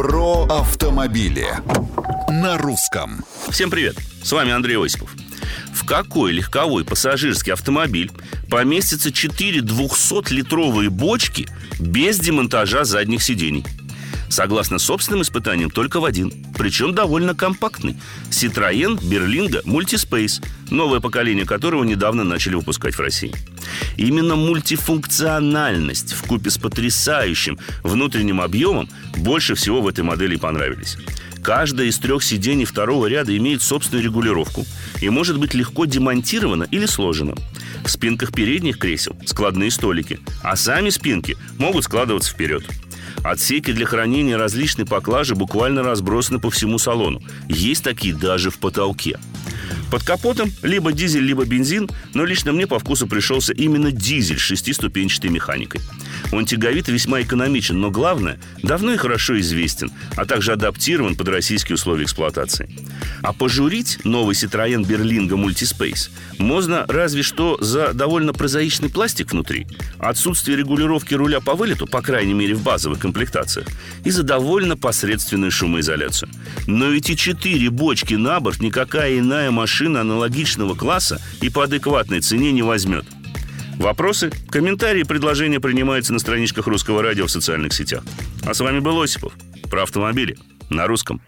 Про автомобили на русском. Всем привет, с вами Андрей Осипов. В какой легковой пассажирский автомобиль поместятся 4 200-литровые бочки без демонтажа задних сидений? Согласно собственным испытаниям, только в один. Причем довольно компактный. Citroën Berlingo Multispace, новое поколение которого недавно начали выпускать в России. Именно мультифункциональность в купе с потрясающим внутренним объемом больше всего в этой модели понравились. Каждое из трех сидений второго ряда имеет собственную регулировку и может быть легко демонтировано или сложено. В спинках передних кресел складные столики, а сами спинки могут складываться вперед. Отсеки для хранения различной поклажи буквально разбросаны по всему салону. Есть такие даже в потолке. Под капотом либо дизель, либо бензин, но лично мне по вкусу пришелся именно дизель с шестиступенчатой механикой. Он тяговит и весьма экономичен, но главное, давно и хорошо известен, а также адаптирован под российские условия эксплуатации. А пожурить новый Citroёn Berlingo Multispace можно разве что за довольно прозаичный пластик внутри, отсутствие регулировки руля по вылету, по крайней мере в базовых комплектациях, и за довольно посредственную шумоизоляцию. Но ведь и четыре бочки на борт никакая иная машина аналогичного класса и по адекватной цене не возьмет – Вопросы, комментарии, предложения принимаются на страничках Русского радио в социальных сетях. А с вами был Осипов. Про автомобили на русском.